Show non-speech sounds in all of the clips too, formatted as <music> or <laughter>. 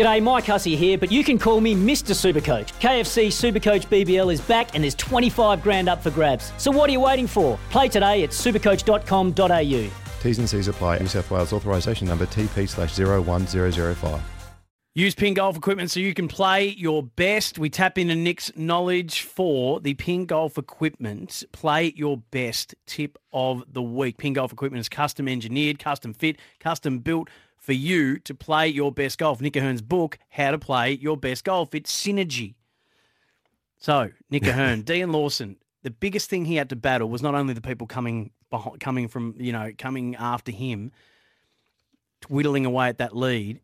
G'day, Mike Hussey here, but you can call me Mr. Supercoach. KFC Supercoach BBL is back and there's 25 grand up for grabs. So what are you waiting for? Play today at supercoach.com.au. T's and C's apply. New South Wales authorisation number TP slash 01005. Use Ping Golf equipment so you can play your best. We tap into Nick's knowledge for the Ping Golf equipment. Play your best tip of the week. Ping Golf equipment is custom engineered, custom fit, custom built for you to play your best golf. Nick O'Hern's book, How to Play Your Best Golf. It's synergy. So, Nick Ahern, <laughs> Dean Lawson, the biggest thing he had to battle was not only the people coming behind, coming from, you know, coming after him, whittling away at that lead.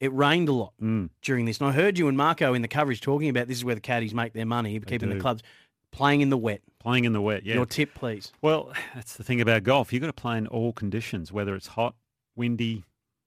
It rained a lot Mm. during this. And I heard you and Marco in the coverage talking about this is where the caddies make their money, keeping the clubs playing in the wet. Playing in the wet, yeah. Your tip, please. Well, <sighs> that's the thing about golf. You've got to play in all conditions, whether it's hot, windy,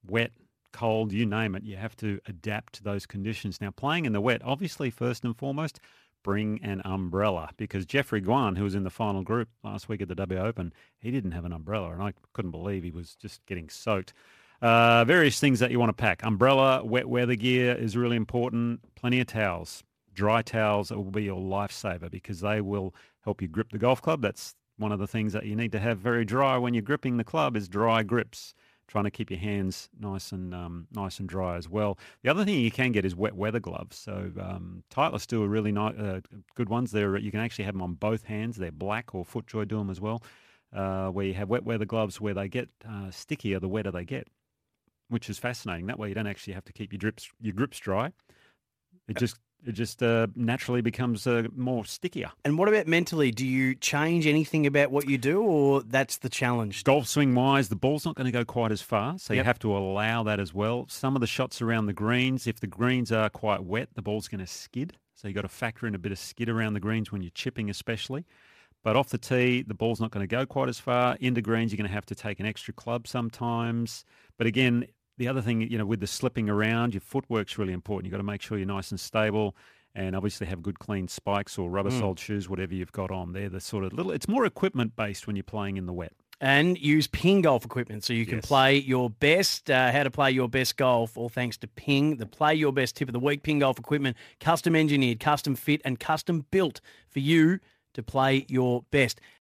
wet, cold, you name it. You have to adapt to those conditions. Now, playing in the wet, obviously, first and foremost, bring an umbrella because Jeffrey Guan, who was in the final group last week at the W Open, he didn't have an umbrella, and I couldn't believe he was just getting soaked. Uh, various things that you want to pack. Umbrella, wet weather gear is really important. Plenty of towels. Dry towels will be your lifesaver because they will help you grip the golf club. That's one of the things that you need to have very dry when you're gripping the club is dry grips. Trying to keep your hands nice and um, nice and dry as well. The other thing you can get is wet weather gloves. So um, Titleist do a really nice, uh, good ones. There you can actually have them on both hands. They're black, or FootJoy do them as well. Uh, where you have wet weather gloves, where they get uh, stickier the wetter they get which is fascinating. That way, you don't actually have to keep your drips your grips dry. It just it just uh, naturally becomes uh, more stickier. And what about mentally? Do you change anything about what you do, or that's the challenge? Golf swing wise, the ball's not going to go quite as far, so you have to allow that as well. Some of the shots around the greens, if the greens are quite wet, the ball's going to skid. So you've got to factor in a bit of skid around the greens when you're chipping, especially. But off the tee, the ball's not going to go quite as far. Into greens, you're going to have to take an extra club sometimes. But again, the other thing, you know, with the slipping around, your footwork's really important. You've got to make sure you're nice and stable and obviously have good clean spikes or rubber soled shoes, whatever you've got on. They're the sort of little, it's more equipment based when you're playing in the wet. And use Ping golf equipment so you can Yes. play your best. Uh, how to play your best golf, all thanks to Ping, the play your best tip of the week. Ping golf equipment, custom engineered, custom fit, and custom built for you to play your best.